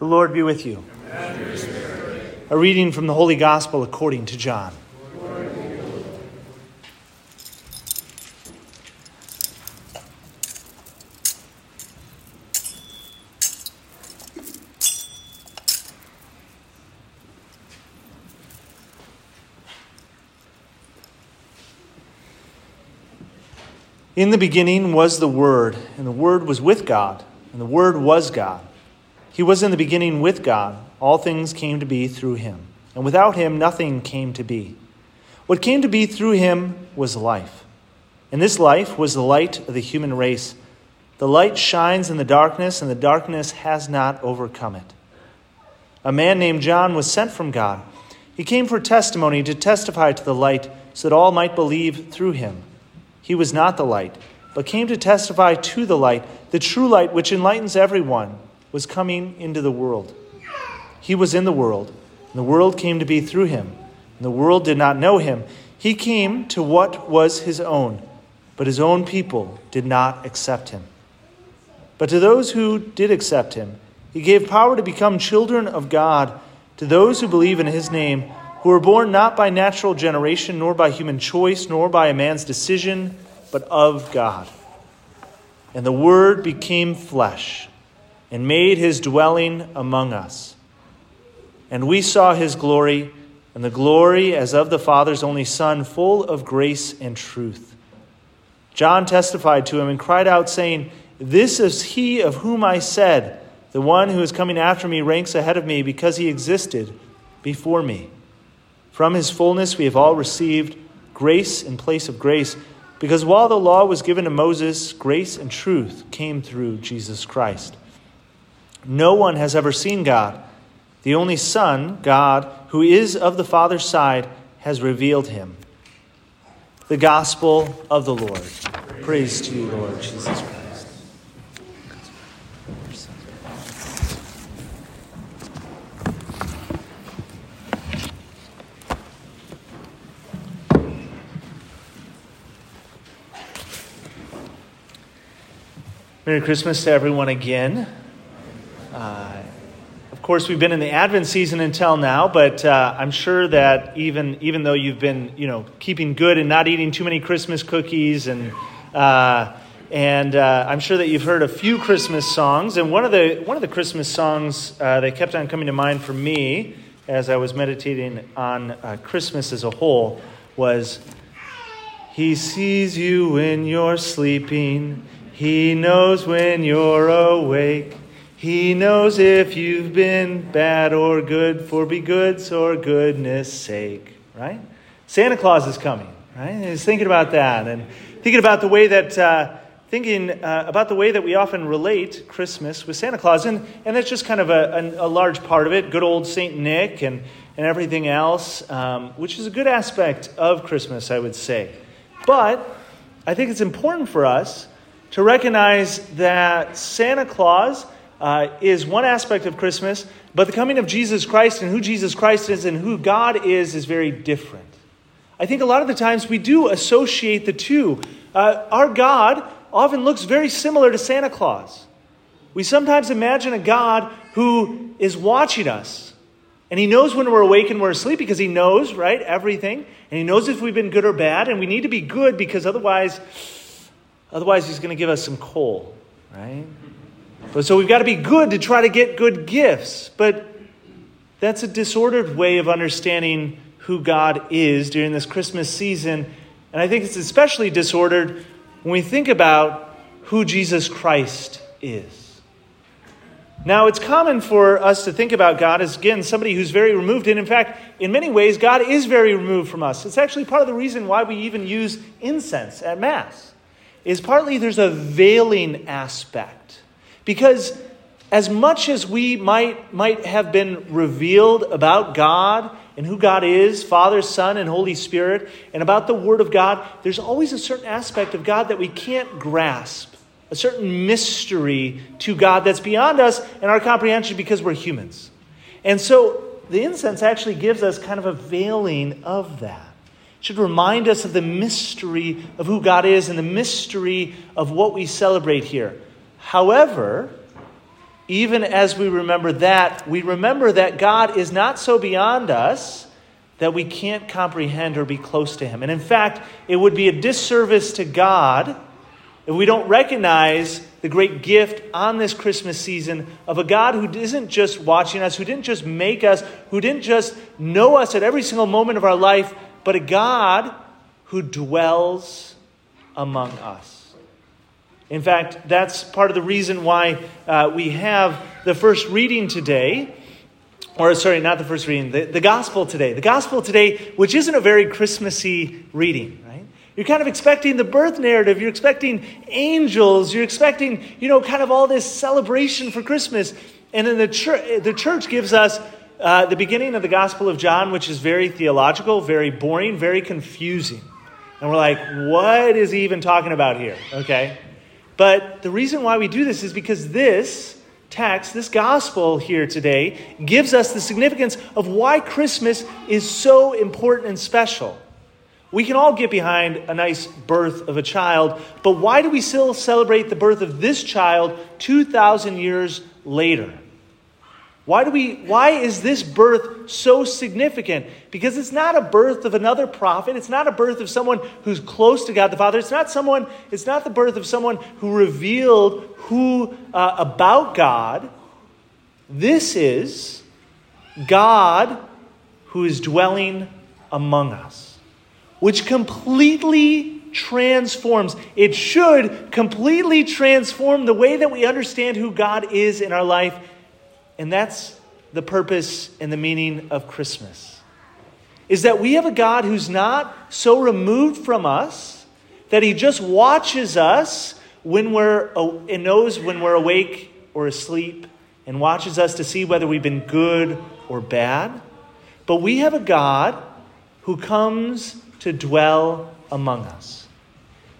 The Lord be with you. A reading from the Holy Gospel according to John. In the beginning was the Word, and the Word was with God, and the Word was God. He was in the beginning with God. All things came to be through him, and without him nothing came to be. What came to be through him was life, and this life was the light of the human race. The light shines in the darkness, and the darkness has not overcome it. A man named John was sent from God. He came for testimony to testify to the light, so that all might believe through him. He was not the light, but came to testify to the light, the true light which enlightens everyone was coming into the world. He was in the world, and the world came to be through him, and the world did not know him. He came to what was his own, but his own people did not accept him. But to those who did accept him, he gave power to become children of God, to those who believe in his name, who were born not by natural generation, nor by human choice, nor by a man's decision, but of God. And the Word became flesh and made his dwelling among us. And we saw his glory, and the glory as of the Father's only Son, full of grace and truth. John testified to him and cried out, saying, This is he of whom I said, The one who is coming after me ranks ahead of me because he existed before me. From his fullness we have all received grace in place of grace, because while the law was given to Moses, grace and truth came through Jesus Christ. No one has ever seen God. The only Son, God, who is of the Father's side, has revealed him. The Gospel of the Lord. Praise to you, Lord Jesus Christ. Merry Christmas to everyone again. Course, we've been in the Advent season until now, but uh, I'm sure that even even though you've been, you know, keeping good and not eating too many Christmas cookies, and uh, and uh, I'm sure that you've heard a few Christmas songs. And one of the one of the Christmas songs uh, that kept on coming to mind for me as I was meditating on uh, Christmas as a whole was, "He sees you when you're sleeping. He knows when you're awake." He knows if you've been bad or good for be goods or goodness sake, right? Santa Claus is coming, right? he's thinking about that and thinking about the way that, uh, thinking uh, about the way that we often relate Christmas with Santa Claus. And, and that's just kind of a, a, a large part of it. Good old St. Nick and, and everything else, um, which is a good aspect of Christmas, I would say. But I think it's important for us to recognize that Santa Claus uh, is one aspect of Christmas, but the coming of Jesus Christ and who Jesus Christ is and who God is is very different. I think a lot of the times we do associate the two. Uh, our God often looks very similar to Santa Claus. We sometimes imagine a God who is watching us. And he knows when we're awake and we're asleep because he knows, right, everything. And he knows if we've been good or bad. And we need to be good because otherwise, otherwise he's going to give us some coal, right? So we've got to be good to try to get good gifts. But that's a disordered way of understanding who God is during this Christmas season. And I think it's especially disordered when we think about who Jesus Christ is. Now, it's common for us to think about God as, again, somebody who's very removed. And in fact, in many ways, God is very removed from us. It's actually part of the reason why we even use incense at Mass, is partly there's a veiling aspect because as much as we might, might have been revealed about God and who God is, Father, Son, and Holy Spirit, and about the Word of God, there's always a certain aspect of God that we can't grasp, a certain mystery to God that's beyond us and our comprehension because we're humans. And so the incense actually gives us kind of a veiling of that. It should remind us of the mystery of who God is and the mystery of what we celebrate here. However, even as we remember that, we remember that God is not so beyond us that we can't comprehend or be close to Him. And in fact, it would be a disservice to God if we don't recognize the great gift on this Christmas season of a God who isn't just watching us, who didn't just make us, who didn't just know us at every single moment of our life, but a God who dwells among us. In fact, that's part of the reason why uh, we have the first reading today, or sorry, not the first reading, the, the gospel today. The gospel today, which isn't a very Christmassy reading, right? You're kind of expecting the birth narrative. You're expecting angels. You're expecting, you know, kind of all this celebration for Christmas. And then the church, the church gives us uh, the beginning of the Gospel of John, which is very theological, very boring, very confusing. And we're like, what is he even talking about here? Okay? But the reason why we do this is because this text, this gospel here today, gives us the significance of why Christmas is so important and special. We can all get behind a nice birth of a child, but why do we still celebrate the birth of this child 2,000 years later? Why, do we, why is this birth so significant? Because it's not a birth of another prophet. It's not a birth of someone who's close to God the Father. It's not someone, it's not the birth of someone who revealed who uh, about God. This is God who is dwelling among us which completely transforms. It should completely transform the way that we understand who God is in our life. And that's the purpose and the meaning of Christmas. Is that we have a God who's not so removed from us that he just watches us when we're and knows when we're awake or asleep and watches us to see whether we've been good or bad. But we have a God who comes to dwell among us.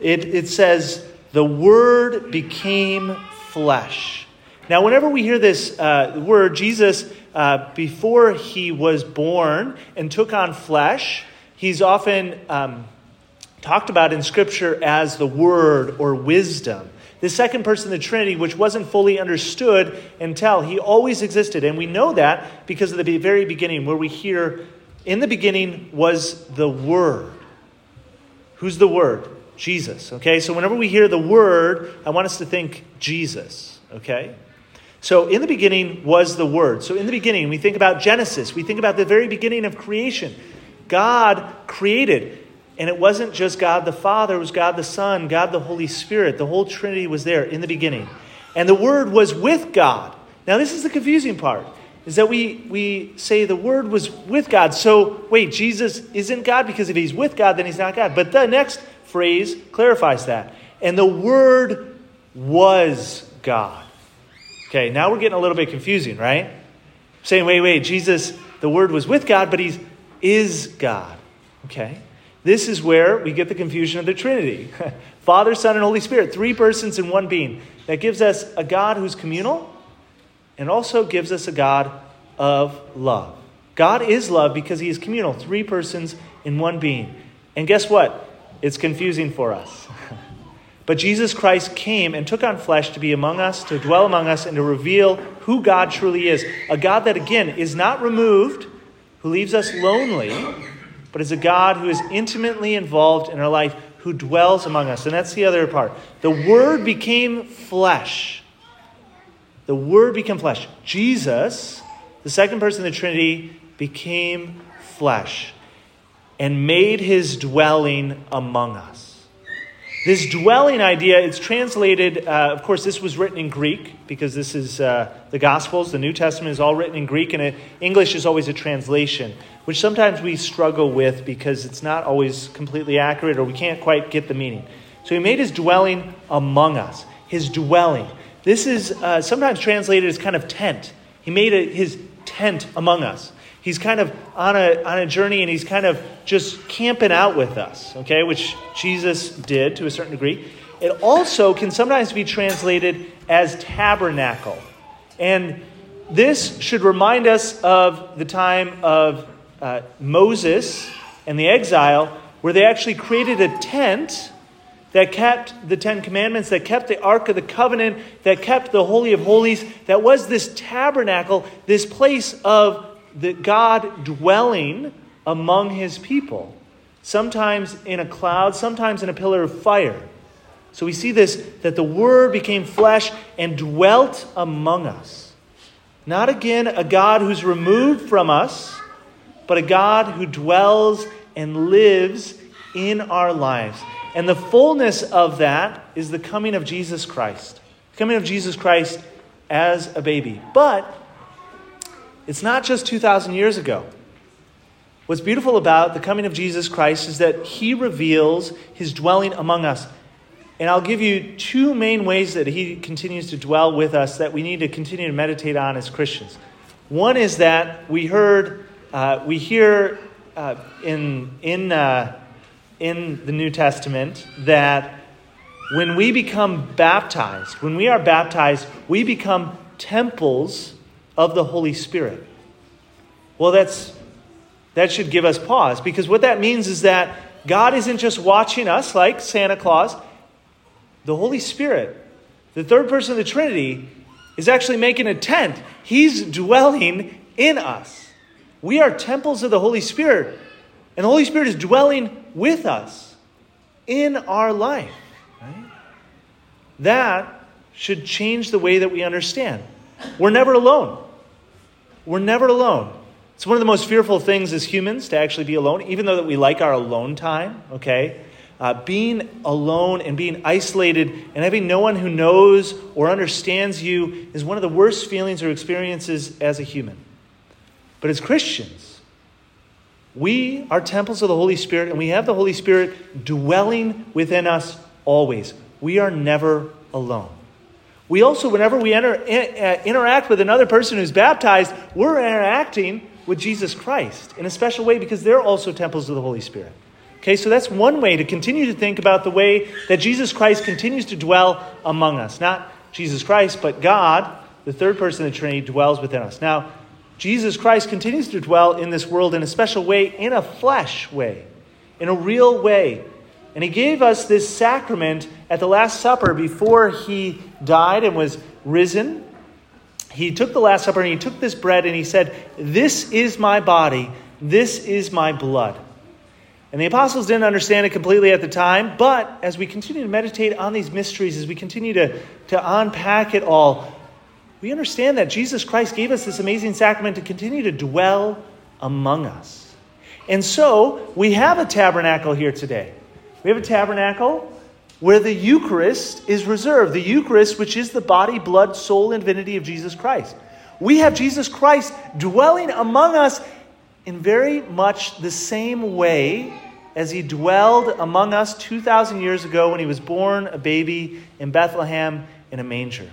It, it says, the Word became flesh. Now, whenever we hear this uh, word, Jesus, uh, before he was born and took on flesh, he's often um, talked about in Scripture as the Word or wisdom. The second person of the Trinity, which wasn't fully understood until he always existed. And we know that because of the very beginning, where we hear in the beginning was the Word. Who's the Word? Jesus. Okay, so whenever we hear the Word, I want us to think Jesus. Okay? So in the beginning was the Word. So in the beginning, we think about Genesis, we think about the very beginning of creation. God created. And it wasn't just God the Father, it was God the Son, God the Holy Spirit. The whole Trinity was there in the beginning. And the Word was with God. Now, this is the confusing part is that we, we say the Word was with God. So, wait, Jesus isn't God? Because if he's with God, then he's not God. But the next phrase clarifies that. And the Word was God. Okay, now we're getting a little bit confusing, right? Saying, wait, wait, Jesus, the Word was with God, but he's is God. Okay? This is where we get the confusion of the Trinity Father, Son, and Holy Spirit, three persons in one being. That gives us a God who's communal and also gives us a God of love. God is love because he is communal, three persons in one being. And guess what? It's confusing for us. but Jesus Christ came and took on flesh to be among us, to dwell among us, and to reveal who God truly is. A God that, again, is not removed, who leaves us lonely, but is a God who is intimately involved in our life, who dwells among us. And that's the other part. The Word became flesh the Word became flesh. Jesus, the second person of the Trinity, became flesh and made his dwelling among us. This dwelling idea, it's translated, uh, of course, this was written in Greek because this is uh, the Gospels, the New Testament is all written in Greek, and it, English is always a translation, which sometimes we struggle with because it's not always completely accurate or we can't quite get the meaning. So he made his dwelling among us, his dwelling. This is uh, sometimes translated as kind of tent. He made a, his tent among us. He's kind of on a, on a journey and he's kind of just camping out with us, okay, which Jesus did to a certain degree. It also can sometimes be translated as tabernacle. And this should remind us of the time of uh, Moses and the exile, where they actually created a tent that kept the Ten Commandments, that kept the Ark of the Covenant, that kept the Holy of Holies, that was this tabernacle, this place of the God dwelling among his people, sometimes in a cloud, sometimes in a pillar of fire. So we see this that the Word became flesh and dwelt among us. Not again a God who's removed from us, but a God who dwells and lives in our lives. And the fullness of that is the coming of Jesus Christ. The coming of Jesus Christ as a baby. But it's not just 2,000 years ago. What's beautiful about the coming of Jesus Christ is that he reveals his dwelling among us. And I'll give you two main ways that he continues to dwell with us that we need to continue to meditate on as Christians. One is that we heard, uh, we hear uh, in, in, uh, in the New Testament that when we become baptized, when we are baptized, we become temples of the Holy Spirit. Well, that's, that should give us pause because what that means is that God isn't just watching us like Santa Claus. The Holy Spirit, the third person of the Trinity, is actually making a tent. He's dwelling in us. We are temples of the Holy Spirit, and the Holy Spirit is dwelling with us in our life. Right? That should change the way that we understand. We're never alone. We're never alone. It's one of the most fearful things as humans to actually be alone, even though that we like our alone time, okay? Uh, being alone and being isolated and having no one who knows or understands you is one of the worst feelings or experiences as a human. But as Christians, we are temples of the Holy Spirit, and we have the Holy Spirit dwelling within us always. We are never alone. We also, whenever we enter, uh, interact with another person who's baptized, we're interacting with Jesus Christ in a special way because they're also temples of the Holy Spirit. Okay, so that's one way to continue to think about the way that Jesus Christ continues to dwell among us. Not Jesus Christ, but God, the third person of the Trinity, dwells within us. Now, Jesus Christ continues to dwell in this world in a special way, in a flesh way, in a real way. And he gave us this sacrament at the Last Supper before he died and was risen. He took the Last Supper and he took this bread and he said, This is my body, this is my blood. And the apostles didn't understand it completely at the time, but as we continue to meditate on these mysteries, as we continue to, to unpack it all, we understand that Jesus Christ gave us this amazing sacrament to continue to dwell among us. And so we have a tabernacle here today. We have a tabernacle where the Eucharist is reserved. The Eucharist, which is the body, blood, soul, and divinity of Jesus Christ. We have Jesus Christ dwelling among us in very much the same way as he dwelled among us 2,000 years ago when he was born a baby in Bethlehem in a manger.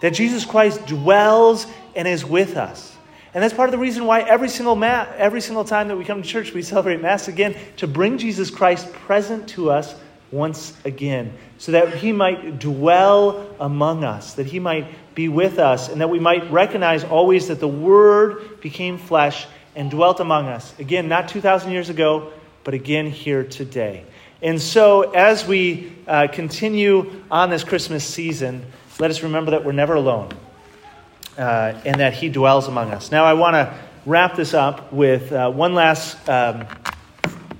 That Jesus Christ dwells and is with us. And that's part of the reason why every single, ma- every single time that we come to church, we celebrate Mass again to bring Jesus Christ present to us once again, so that he might dwell among us, that he might be with us, and that we might recognize always that the Word became flesh and dwelt among us. Again, not 2,000 years ago, but again here today. And so, as we uh, continue on this Christmas season, let us remember that we're never alone uh, and that He dwells among us. Now, I want to wrap this up with uh, one last um,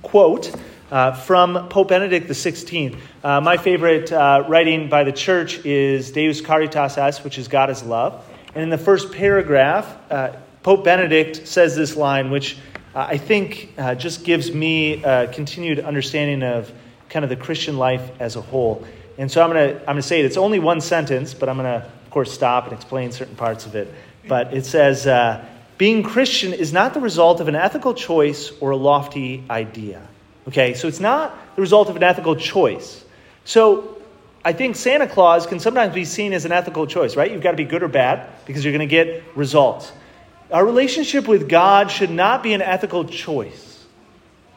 quote. Uh, from Pope Benedict XVI. Uh, my favorite uh, writing by the church is Deus Caritas Est, which is God is love. And in the first paragraph, uh, Pope Benedict says this line, which uh, I think uh, just gives me a continued understanding of kind of the Christian life as a whole. And so I'm going to I'm gonna say it. It's only one sentence, but I'm going to, of course, stop and explain certain parts of it. But it says, Being Christian is not the result of an ethical choice or a lofty idea. Okay, so it's not the result of an ethical choice. So I think Santa Claus can sometimes be seen as an ethical choice, right? You've got to be good or bad because you're going to get results. Our relationship with God should not be an ethical choice.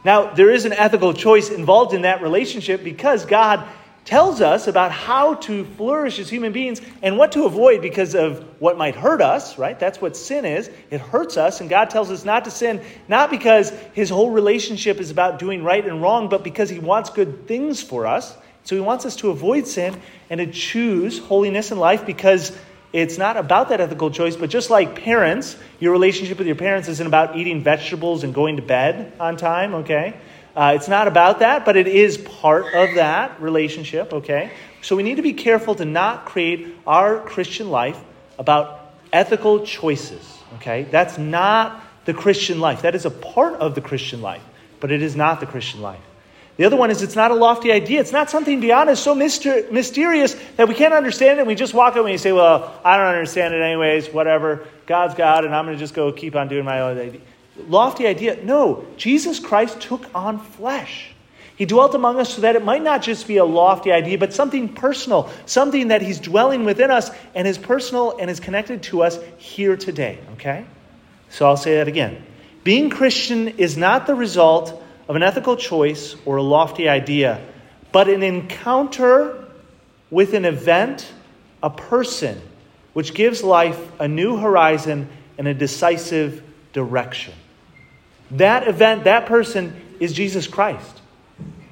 Now, there is an ethical choice involved in that relationship because God tells us about how to flourish as human beings and what to avoid because of what might hurt us, right? That's what sin is. It hurts us, and God tells us not to sin, not because his whole relationship is about doing right and wrong, but because he wants good things for us. So he wants us to avoid sin and to choose holiness in life because it's not about that ethical choice, but just like parents, your relationship with your parents isn't about eating vegetables and going to bed on time, okay? Uh, it's not about that, but it is part of that relationship, okay? So we need to be careful to not create our Christian life about ethical choices, okay? That's not the Christian life. That is a part of the Christian life, but it is not the Christian life. The other one is it's not a lofty idea. It's not something beyond us so myster- mysterious that we can't understand it. And we just walk away and say, well, I don't understand it anyways, whatever. God's God, and I'm going to just go keep on doing my own idea. Lofty idea. No, Jesus Christ took on flesh. He dwelt among us so that it might not just be a lofty idea, but something personal, something that He's dwelling within us and is personal and is connected to us here today, okay? So I'll say that again. Being Christian is not the result of an ethical choice or a lofty idea, but an encounter with an event, a person, which gives life a new horizon and a decisive direction. That event, that person is Jesus Christ.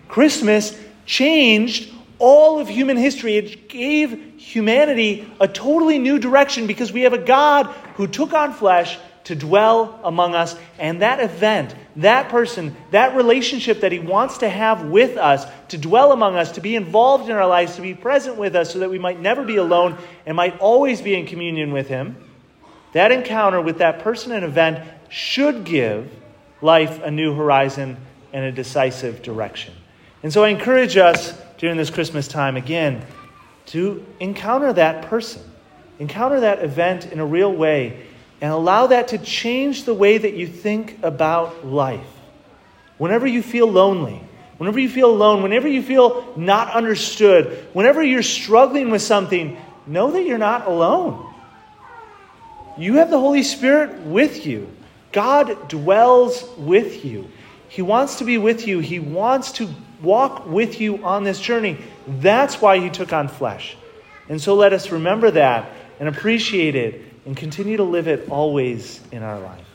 Christmas changed all of human history. It gave humanity a totally new direction because we have a God who took on flesh to dwell among us. And that event, that person, that relationship that He wants to have with us, to dwell among us, to be involved in our lives, to be present with us so that we might never be alone and might always be in communion with Him, that encounter with that person and event should give life a new horizon and a decisive direction. And so I encourage us during this Christmas time again to encounter that person, encounter that event in a real way and allow that to change the way that you think about life. Whenever you feel lonely, whenever you feel alone, whenever you feel not understood, whenever you're struggling with something, know that you're not alone. You have the Holy Spirit with you. God dwells with you. He wants to be with you. He wants to walk with you on this journey. That's why He took on flesh. And so let us remember that and appreciate it and continue to live it always in our life.